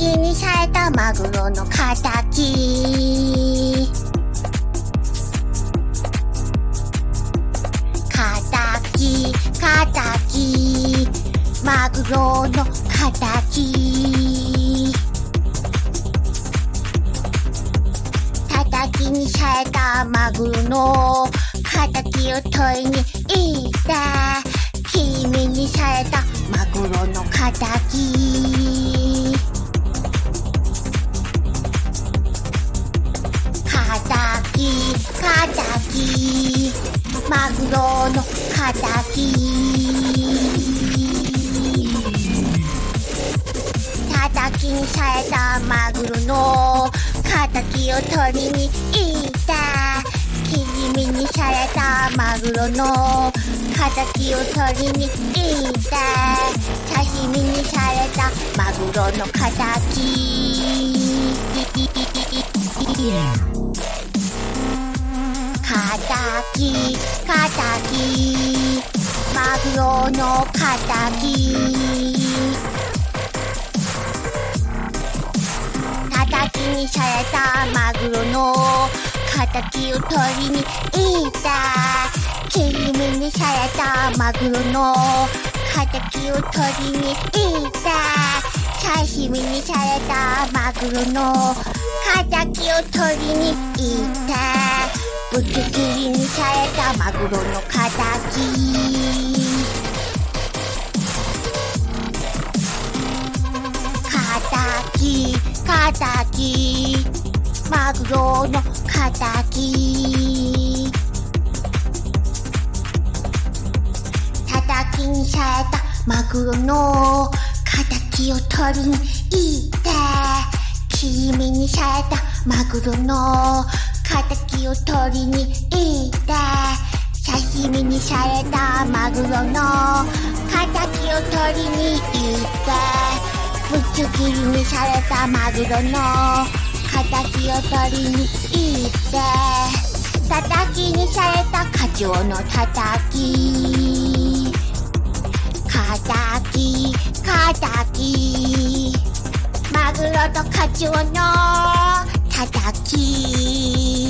きにされたマグロの形。形形。マグロの形。叩きにされたマグロの敵を取りに行った。敵敵マグロの敵叩きにされたマグロの敵を取りに行った。君にされたマグロの敵を取りに行った。刺身にされたマグロの敵敵。敵マグロの敵。叩きたたきにされたマグロの敵を取りに行った。切り身にされたマグロの敵を取りに行った。刺身にされたマグロの敵を取りに行った。ぶつ切りにされたマグロの敵。敵敵。マグロの敵。叩きにされたマグロの敵を取りに行った切り身にされたマグロの敵を取りに行った刺身にされたマグロの敵を取りに行ったぶつ切りにされたマグロの敵を取りに行って叩きにされたカツオの叩き。敵敵。マグロとカツオの叩き。